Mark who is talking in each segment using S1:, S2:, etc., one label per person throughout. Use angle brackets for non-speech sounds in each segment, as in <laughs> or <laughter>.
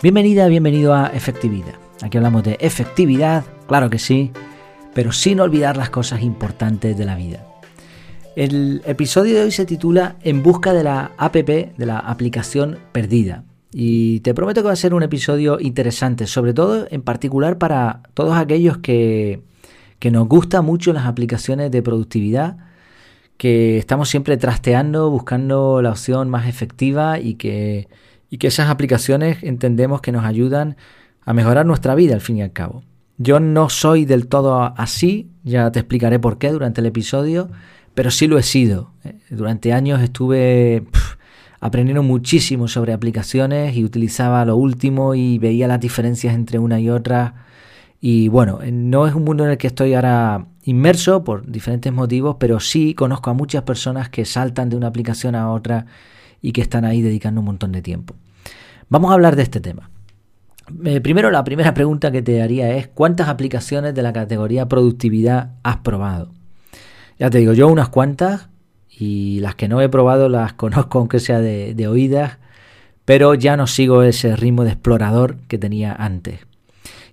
S1: Bienvenida, bienvenido a Efectividad. Aquí hablamos de efectividad, claro que sí, pero sin olvidar las cosas importantes de la vida. El episodio de hoy se titula En busca de la APP, de la aplicación perdida. Y te prometo que va a ser un episodio interesante, sobre todo en particular para todos aquellos que, que nos gustan mucho las aplicaciones de productividad, que estamos siempre trasteando, buscando la opción más efectiva y que y que esas aplicaciones entendemos que nos ayudan a mejorar nuestra vida al fin y al cabo. Yo no soy del todo así, ya te explicaré por qué durante el episodio, pero sí lo he sido. Eh, durante años estuve aprendiendo muchísimo sobre aplicaciones y utilizaba lo último y veía las diferencias entre una y otra. Y bueno, eh, no es un mundo en el que estoy ahora inmerso por diferentes motivos, pero sí conozco a muchas personas que saltan de una aplicación a otra y que están ahí dedicando un montón de tiempo. Vamos a hablar de este tema. Eh, primero, la primera pregunta que te haría es, ¿cuántas aplicaciones de la categoría productividad has probado? Ya te digo, yo unas cuantas y las que no he probado las <laughs> conozco aunque sea de, de oídas, pero ya no sigo ese ritmo de explorador que tenía antes.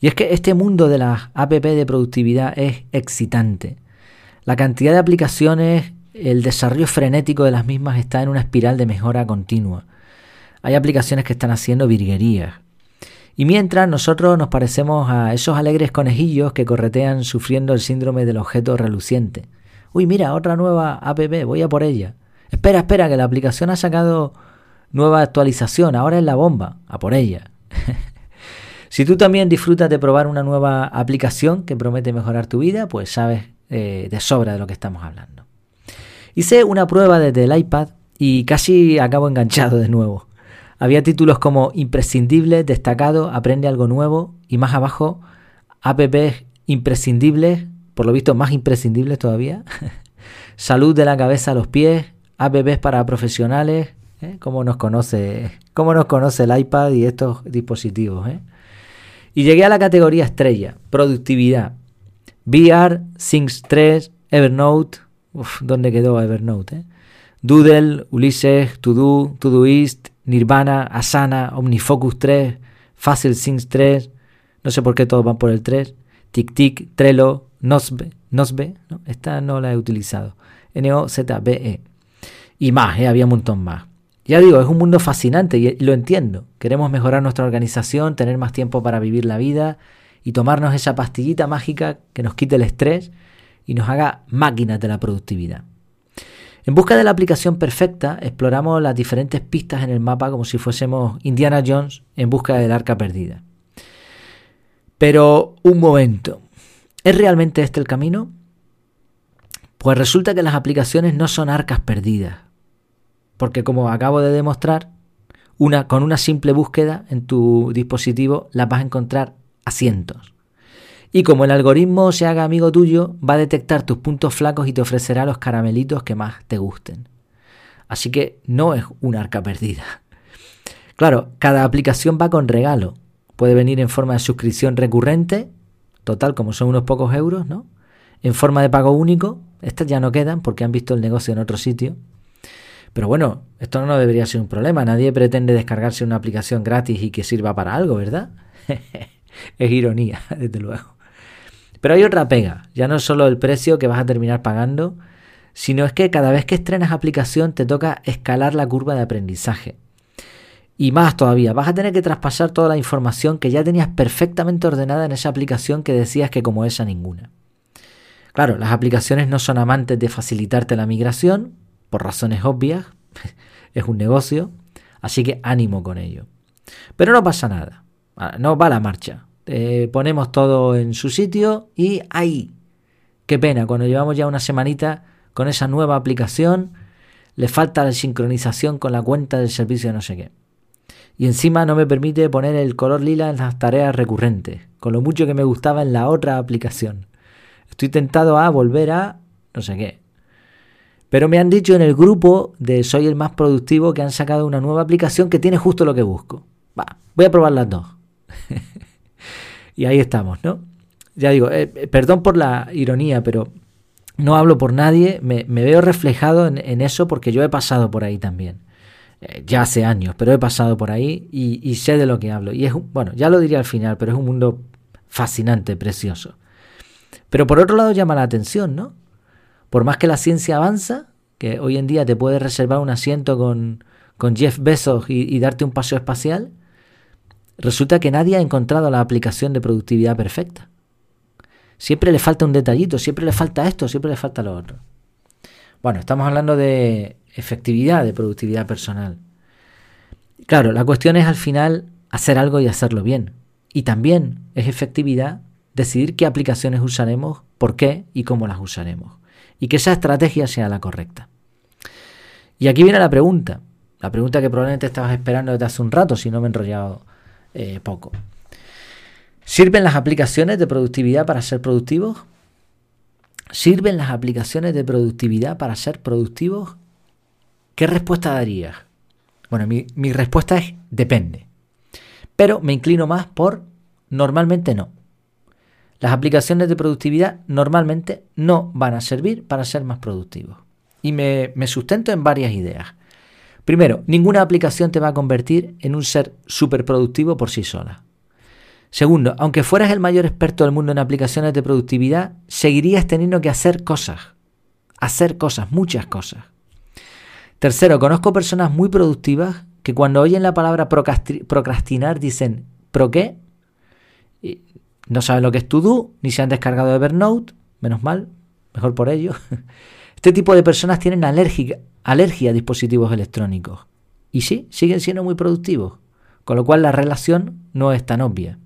S1: Y es que este mundo de las APP de productividad es excitante. La cantidad de aplicaciones el desarrollo frenético de las mismas está en una espiral de mejora continua. Hay aplicaciones que están haciendo virguerías. Y mientras nosotros nos parecemos a esos alegres conejillos que corretean sufriendo el síndrome del objeto reluciente. Uy, mira, otra nueva app, voy a por ella. Espera, espera, que la aplicación ha sacado nueva actualización, ahora es la bomba, a por ella. <laughs> si tú también disfrutas de probar una nueva aplicación que promete mejorar tu vida, pues sabes eh, de sobra de lo que estamos hablando. Hice una prueba desde el iPad y casi acabo enganchado de nuevo. Había títulos como imprescindible, destacado, aprende algo nuevo y más abajo apps imprescindibles, por lo visto más imprescindibles todavía. <laughs> Salud de la cabeza a los pies, apps para profesionales, ¿eh? ¿Cómo, nos conoce, ¿Cómo nos conoce el iPad y estos dispositivos? Eh? Y llegué a la categoría estrella, productividad. VR, Things 3, Evernote, Uf, ¿dónde quedó Evernote? Eh? Doodle, Ulises, Todo, Todoist, Nirvana, Asana, OmniFocus 3, Facile Things 3, no sé por qué todos van por el 3, TicTic, Trello, Nosbe, Nosbe, ¿no? esta no la he utilizado, N-O-Z-B-E. Y más, ¿eh? había un montón más. Ya digo, es un mundo fascinante y lo entiendo. Queremos mejorar nuestra organización, tener más tiempo para vivir la vida y tomarnos esa pastillita mágica que nos quite el estrés y nos haga máquinas de la productividad. En busca de la aplicación perfecta, exploramos las diferentes pistas en el mapa como si fuésemos Indiana Jones en busca del arca perdida. Pero un momento, ¿es realmente este el camino? Pues resulta que las aplicaciones no son arcas perdidas, porque como acabo de demostrar, una, con una simple búsqueda en tu dispositivo las vas a encontrar a cientos. Y como el algoritmo se haga amigo tuyo, va a detectar tus puntos flacos y te ofrecerá los caramelitos que más te gusten. Así que no es una arca perdida. Claro, cada aplicación va con regalo. Puede venir en forma de suscripción recurrente, total como son unos pocos euros, ¿no? En forma de pago único, estas ya no quedan porque han visto el negocio en otro sitio. Pero bueno, esto no debería ser un problema. Nadie pretende descargarse una aplicación gratis y que sirva para algo, ¿verdad? <laughs> es ironía, <laughs> desde luego. Pero hay otra pega, ya no es solo el precio que vas a terminar pagando, sino es que cada vez que estrenas aplicación te toca escalar la curva de aprendizaje. Y más todavía, vas a tener que traspasar toda la información que ya tenías perfectamente ordenada en esa aplicación que decías que como esa ninguna. Claro, las aplicaciones no son amantes de facilitarte la migración, por razones obvias, <laughs> es un negocio, así que ánimo con ello. Pero no pasa nada, no va la marcha. Eh, ponemos todo en su sitio y ahí. Qué pena, cuando llevamos ya una semanita con esa nueva aplicación, le falta la sincronización con la cuenta del servicio de no sé qué. Y encima no me permite poner el color lila en las tareas recurrentes, con lo mucho que me gustaba en la otra aplicación. Estoy tentado a volver a no sé qué. Pero me han dicho en el grupo de Soy el más productivo que han sacado una nueva aplicación que tiene justo lo que busco. Va, voy a probar las dos. Y ahí estamos, ¿no? Ya digo, eh, eh, perdón por la ironía, pero no hablo por nadie, me, veo reflejado en, eso porque yo he pasado por ahí también. eh, ya hace años, pero he pasado por ahí y, sé de lo que hablo. Y es, bueno, ya lo diría al final, pero es un mundo fascinante, precioso. Pero por otro lado llama la atención, ¿no? Por más que la ciencia avanza, que hoy en día te puede reservar un asiento con, con Jeff Bezos y, darte un paseo espacial, resulta que nadie ha encontrado la aplicación de productividad perfecta. Siempre le falta un detallito, siempre le falta esto, siempre le falta lo otro. Bueno, estamos hablando de efectividad, de productividad personal. Claro, la cuestión es al final hacer algo y hacerlo bien. Y también es efectividad decidir qué aplicaciones usaremos, por qué y cómo las usaremos. Y que esa estrategia sea la correcta. Y aquí viene la pregunta. La pregunta que probablemente estabas esperando desde hace un rato, si no me he enrollado eh, poco. ¿Sirven las aplicaciones de productividad para ser productivos? ¿Sirven las aplicaciones de productividad para ser productivos? ¿Qué respuesta darías? Bueno, mi, mi respuesta es depende. Pero me inclino más por normalmente no. Las aplicaciones de productividad normalmente no van a servir para ser más productivos. Y me, me sustento en varias ideas. Primero, ninguna aplicación te va a convertir en un ser superproductivo por sí sola. Segundo, aunque fueras el mayor experto del mundo en aplicaciones de productividad, seguirías teniendo que hacer cosas. Hacer cosas, muchas cosas. Tercero, conozco personas muy productivas que cuando oyen la palabra procrastinar dicen, ¿pro qué? no saben lo que es to do, ni se han descargado de Evernote, menos mal, mejor por ello. <laughs> Este tipo de personas tienen alergia, alergia a dispositivos electrónicos. Y sí, siguen siendo muy productivos, con lo cual la relación no es tan obvia.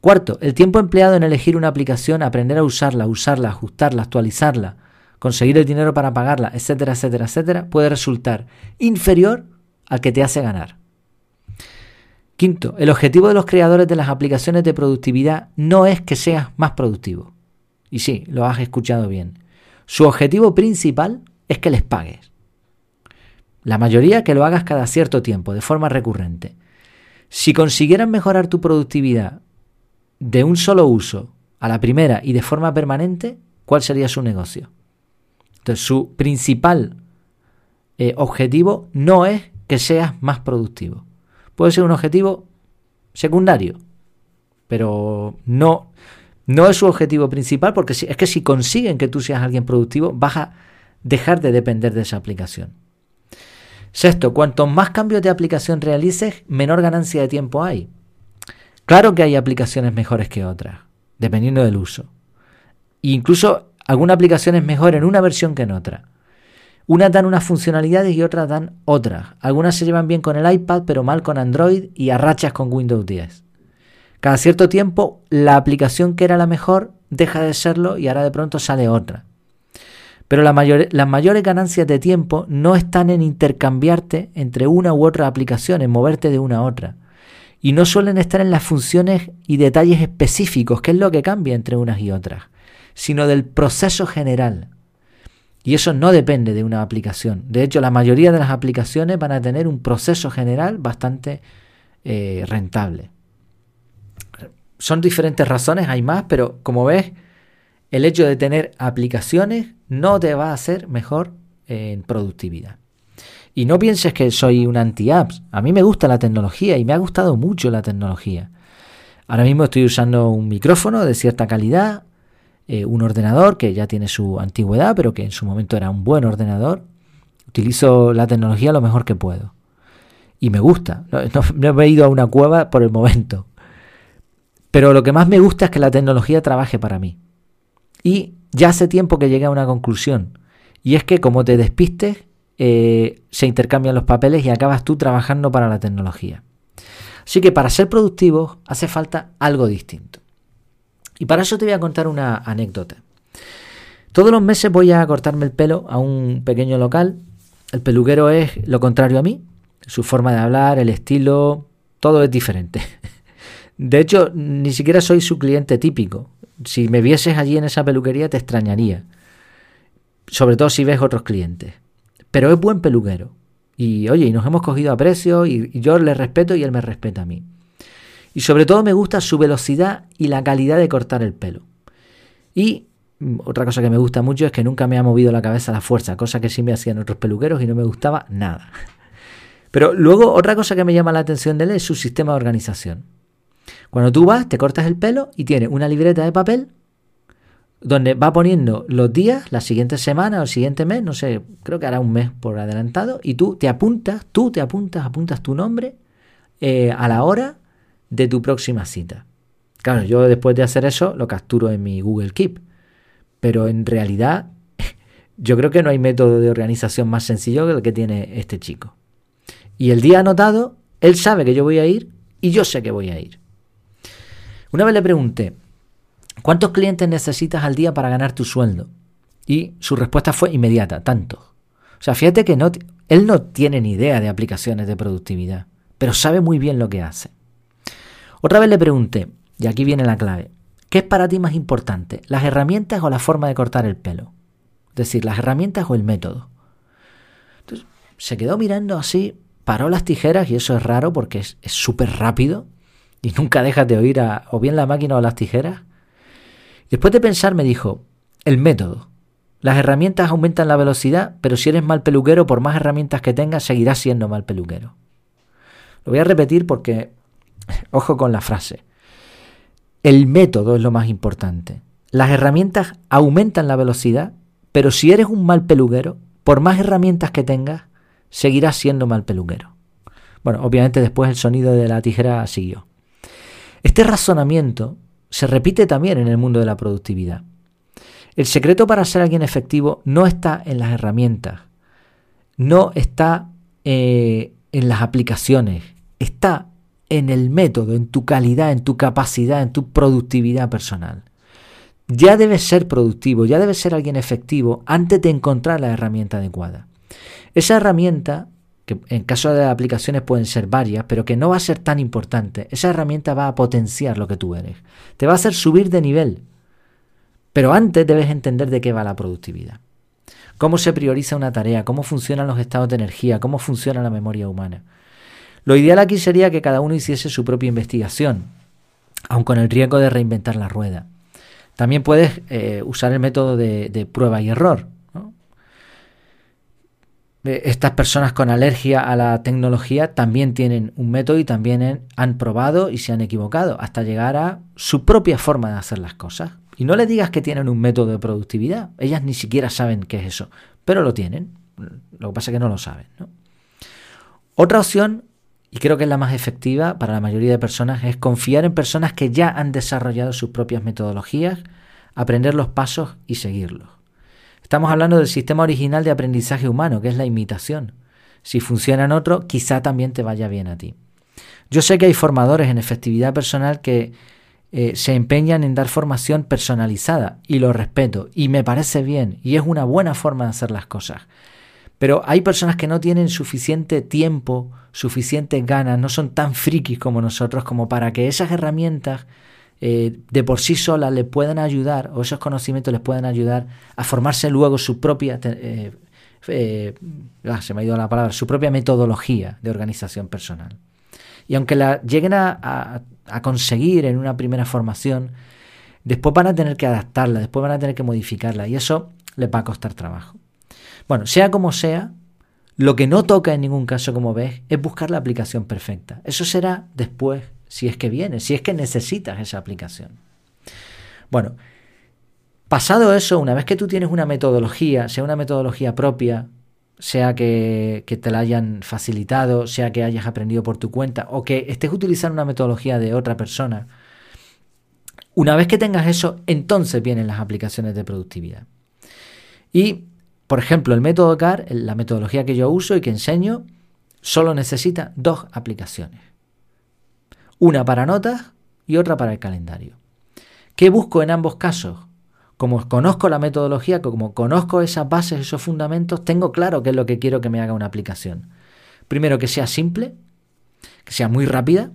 S1: Cuarto, el tiempo empleado en elegir una aplicación, aprender a usarla, usarla, ajustarla, actualizarla, conseguir el dinero para pagarla, etcétera, etcétera, etcétera, puede resultar inferior al que te hace ganar. Quinto, el objetivo de los creadores de las aplicaciones de productividad no es que seas más productivo. Y sí, lo has escuchado bien. Su objetivo principal es que les pagues. La mayoría que lo hagas cada cierto tiempo, de forma recurrente. Si consiguieran mejorar tu productividad de un solo uso a la primera y de forma permanente, ¿cuál sería su negocio? Entonces, su principal eh, objetivo no es que seas más productivo. Puede ser un objetivo secundario, pero no, no es su objetivo principal porque es que si consiguen que tú seas alguien productivo, vas a dejar de depender de esa aplicación. Sexto, cuanto más cambios de aplicación realices, menor ganancia de tiempo hay. Claro que hay aplicaciones mejores que otras, dependiendo del uso. incluso alguna aplicación es mejor en una versión que en otra. Unas dan unas funcionalidades y otras dan otras. Algunas se llevan bien con el iPad, pero mal con Android y a rachas con Windows 10. Cada cierto tiempo, la aplicación que era la mejor deja de serlo y ahora de pronto sale otra. Pero las mayores ganancias de tiempo no están en intercambiarte entre una u otra aplicación, en moverte de una a otra. Y no suelen estar en las funciones y detalles específicos, que es lo que cambia entre unas y otras sino del proceso general. Y eso no depende de una aplicación. De hecho, la mayoría de las aplicaciones van a tener un proceso general bastante eh, rentable. Son diferentes razones, hay más, pero como ves, el hecho de tener aplicaciones no te va a hacer mejor en productividad. Y no pienses que soy un anti-apps. A mí me gusta la tecnología y me ha gustado mucho la tecnología. Ahora mismo estoy usando un micrófono de cierta calidad, eh, un ordenador que ya tiene su antigüedad, pero que en su momento era un buen ordenador. Utilizo la tecnología lo mejor que puedo. Y me gusta. No, <laughs> me he ido a una cueva por el momento. Pero lo que más me gusta es que la tecnología trabaje para mí. Y ya hace tiempo que llegué a una conclusión. Y es que como te despistes, eh, se intercambian los papeles y acabas tú trabajando para la tecnología. Así que para ser productivo hace falta algo distinto. Y para eso te voy a contar una anécdota. Todos los meses voy a cortarme el pelo a un pequeño local. El peluquero es lo contrario a mí. Su forma de hablar, el estilo, todo es diferente. <laughs> De hecho, ni siquiera soy su cliente típico. Si me vieses allí en esa peluquería te extrañaría. Sobre todo si ves otros clientes. Pero es buen peluquero. Y oye, y nos hemos cogido a precio y yo le respeto y él me respeta a mí. Y sobre todo me gusta su velocidad y la calidad de cortar el pelo. Y mm, otra cosa que me gusta mucho es que nunca me ha movido la cabeza a la fuerza, cosa que sí me hacían otros peluqueros y no me gustaba nada. <laughs> Pero luego otra cosa que me llama la atención de él es su sistema de organización. Cuando tú vas, te cortas el pelo y tiene una libreta de papel donde va poniendo los días, la siguiente semana o el siguiente mes, no sé, creo que hará un mes por adelantado, y tú te apuntas, tú te apuntas, apuntas tu nombre eh, a la hora de tu próxima cita. Claro, yo después de hacer eso lo capturo en mi Google Keep, pero en realidad <laughs> yo creo que no hay método de organización más sencillo que el que tiene este chico. Y el día anotado, él sabe que yo voy a ir y yo sé que voy a ir. Una vez le pregunté, ¿cuántos clientes necesitas al día para ganar tu sueldo? Y su respuesta fue inmediata, tantos. O sea, fíjate que no, él no tiene ni idea de aplicaciones de productividad, pero sabe muy bien lo que hace. Otra vez le pregunté, y aquí viene la clave, ¿qué es para ti más importante, las herramientas o la forma de cortar el pelo? Es decir, las herramientas o el método. Entonces, se quedó mirando así, paró las tijeras, y eso es raro porque es súper rápido, y nunca dejas de oír a, o bien la máquina o las tijeras. Después de pensar me dijo, el método. Las herramientas aumentan la velocidad, pero si eres mal peluquero, por más herramientas que tengas, seguirás siendo mal peluquero. Lo voy a repetir porque, <laughs> ojo con la frase. El método es lo más importante. Las herramientas aumentan la velocidad, pero si eres un mal peluquero, por más herramientas que tengas, seguirás siendo mal peluquero. Bueno, obviamente después el sonido de la tijera siguió. Este razonamiento se repite también en el mundo de la productividad. El secreto para ser alguien efectivo no está en las herramientas, no está eh, en las aplicaciones, está en el método, en tu calidad, en tu capacidad, en tu productividad personal. Ya debes ser productivo, ya debes ser alguien efectivo antes de encontrar la herramienta adecuada. Esa herramienta que en caso de aplicaciones pueden ser varias, pero que no va a ser tan importante. Esa herramienta va a potenciar lo que tú eres. Te va a hacer subir de nivel. Pero antes debes entender de qué va la productividad. Cómo se prioriza una tarea, cómo funcionan los estados de energía, cómo funciona la memoria humana. Lo ideal aquí sería que cada uno hiciese su propia investigación, aun con el riesgo de reinventar la rueda. También puedes eh, usar el método de prueba y error estas personas con alergia a la tecnología también tienen un método y también han probado y se han equivocado hasta llegar a su propia forma de hacer las cosas. Y no le digas que tienen un método de productividad, ellas ni siquiera saben qué es eso, pero lo tienen. Lo que pasa es que no lo saben. Otra opción, y creo que es la más efectiva para la mayoría de personas, es confiar en personas que ya han desarrollado sus propias metodologías, aprender los pasos y seguirlos. Estamos hablando del sistema original de aprendizaje humano, que es la imitación. Si funciona en otro, quizá también te vaya bien a ti. Yo sé que hay formadores en efectividad personal que eh, se empeñan en dar formación personalizada y lo respeto y me parece bien y es una buena forma de hacer las cosas. Pero hay personas que no tienen suficiente tiempo, suficientes ganas, no son tan frikis como nosotros como para que esas herramientas eh, de por sí solas le puedan ayudar, o esos conocimientos les puedan ayudar a formarse luego su propia, eh, eh, ah, se me ha ido la palabra, su propia metodología de organización personal. Y aunque la lleguen a, a conseguir en una primera formación, después van a tener que adaptarla, después van a tener que modificarla, y eso les va a costar trabajo. Bueno, sea como sea, lo que no toca en ningún caso, como ves, es buscar la aplicación perfecta. Eso será después si es que viene, si es que necesitas esa aplicación. Bueno, pasado eso, una vez que tú tienes una metodología, sea una metodología propia, sea que, te la hayan facilitado, sea que hayas aprendido por tu cuenta o que estés utilizando una metodología de otra persona, una vez que tengas eso, entonces vienen las aplicaciones de productividad. Y, por ejemplo, el método CAR, la metodología que yo uso y que enseño, solo necesita dos aplicaciones. Una para notas y otra para el calendario. ¿Qué busco en ambos casos? Como conozco la metodología, como conozco esas bases, esos fundamentos, tengo claro qué es lo que quiero que me haga una aplicación. Primero, que sea simple, que sea muy rápida,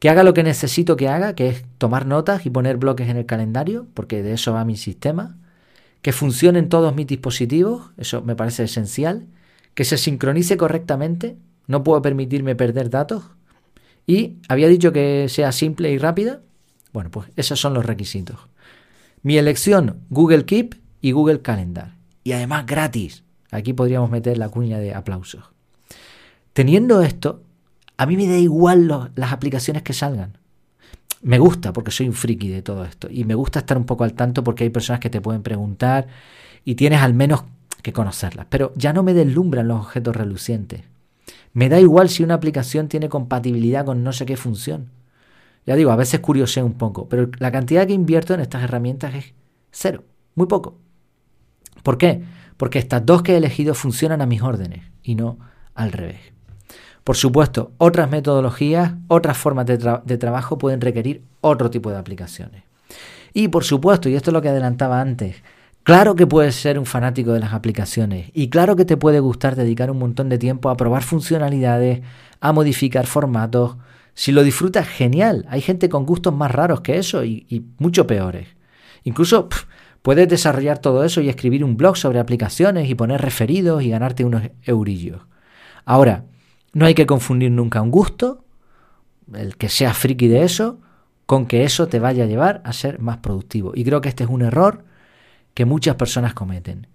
S1: que haga lo que necesito que haga, que es tomar notas y poner bloques en el calendario, porque de eso va mi sistema, que funcionen todos mis dispositivos, eso me parece esencial, que se sincronice correctamente, no puedo permitirme perder datos, y había dicho que sea simple y rápida. Bueno, pues esos son los requisitos. Mi elección, Google Keep y Google Calendar. Y además gratis. Aquí podríamos meter la cuña de aplausos. Teniendo esto, a mí me da igual las aplicaciones que salgan. Me gusta porque soy un friki de todo esto y me gusta estar un poco al tanto porque hay personas que te pueden preguntar y tienes al menos que conocerlas. Pero ya no me deslumbran los objetos relucientes. Me da igual si una aplicación tiene compatibilidad con no sé qué función. Ya digo, a veces curioseo un poco, pero la cantidad que invierto en estas herramientas es cero, muy poco. ¿Por qué? Porque estas dos que he elegido funcionan a mis órdenes y no al revés. Por supuesto, otras metodologías, otras formas de, trabajo pueden requerir otro tipo de aplicaciones. Y por supuesto, y esto es lo que adelantaba antes, claro que puedes ser un fanático de las aplicaciones y claro que te puede gustar dedicar un montón de tiempo a probar funcionalidades, a modificar formatos, si lo disfrutas, genial. Hay gente con gustos más raros que eso y, mucho peores. Incluso puedes desarrollar todo eso y escribir un blog sobre aplicaciones y poner referidos y ganarte unos eurillos. Ahora, no hay que confundir nunca un gusto, el que sea friki de eso, con que eso te vaya a llevar a ser más productivo. Y creo que este es un error que muchas personas cometen.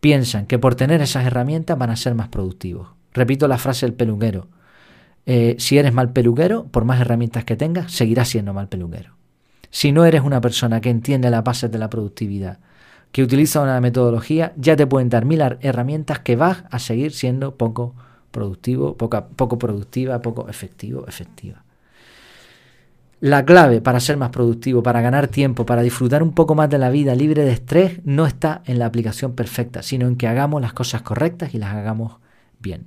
S1: Piensan que por tener esas herramientas van a ser más productivos. Repito la frase del peluquero. Eh, si eres mal peluquero, por más herramientas que tengas, seguirás siendo mal peluquero. Si no eres una persona que entiende las bases de la productividad, que utiliza una metodología, ya te pueden dar mil herramientas que vas a seguir siendo poco productivo, poco, poco productiva, poco efectivo, efectiva. La clave para ser más productivo, para ganar tiempo, para disfrutar un poco más de la vida libre de estrés, no está en la aplicación perfecta, sino en que hagamos las cosas correctas y las hagamos bien.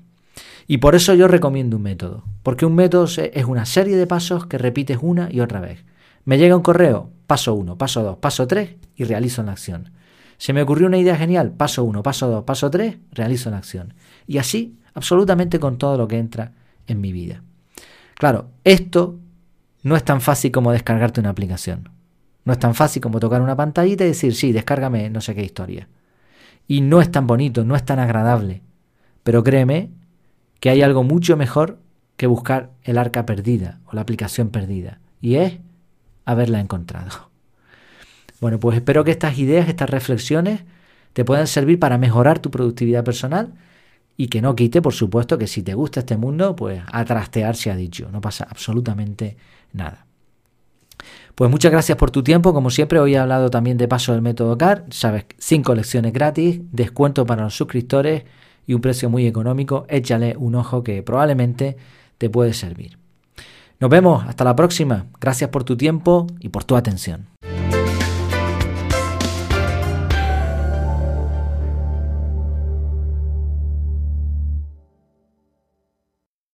S1: Y por eso yo recomiendo un método, porque un método es una serie de pasos que repites una y otra vez. Me llega un correo, paso 1, paso 2, paso 3 y realizo la acción. Se me ocurrió una idea genial, paso 1, paso 2, paso 3, realizo la acción. Y así absolutamente con todo lo que entra en mi vida. Claro, esto no es tan fácil como descargarte una aplicación. No es tan fácil como tocar una pantallita y decir, sí, descárgame no sé qué historia. Y no es tan bonito, no es tan agradable. Pero créeme que hay algo mucho mejor que buscar el arca perdida o la aplicación perdida, y es haberla encontrado. Bueno, pues espero que estas ideas, estas reflexiones te puedan servir para mejorar tu productividad personal y que no quite, por supuesto, que si te gusta este mundo, pues a trastear se ha dicho, no pasa absolutamente nada. Pues muchas gracias por tu tiempo, como siempre hoy he hablado también de paso del método CAR, sabes, cinco lecciones gratis, descuento para los suscriptores, y un precio muy económico, échale un ojo que probablemente te puede servir. Nos vemos, hasta la próxima. Gracias por tu tiempo y por tu atención.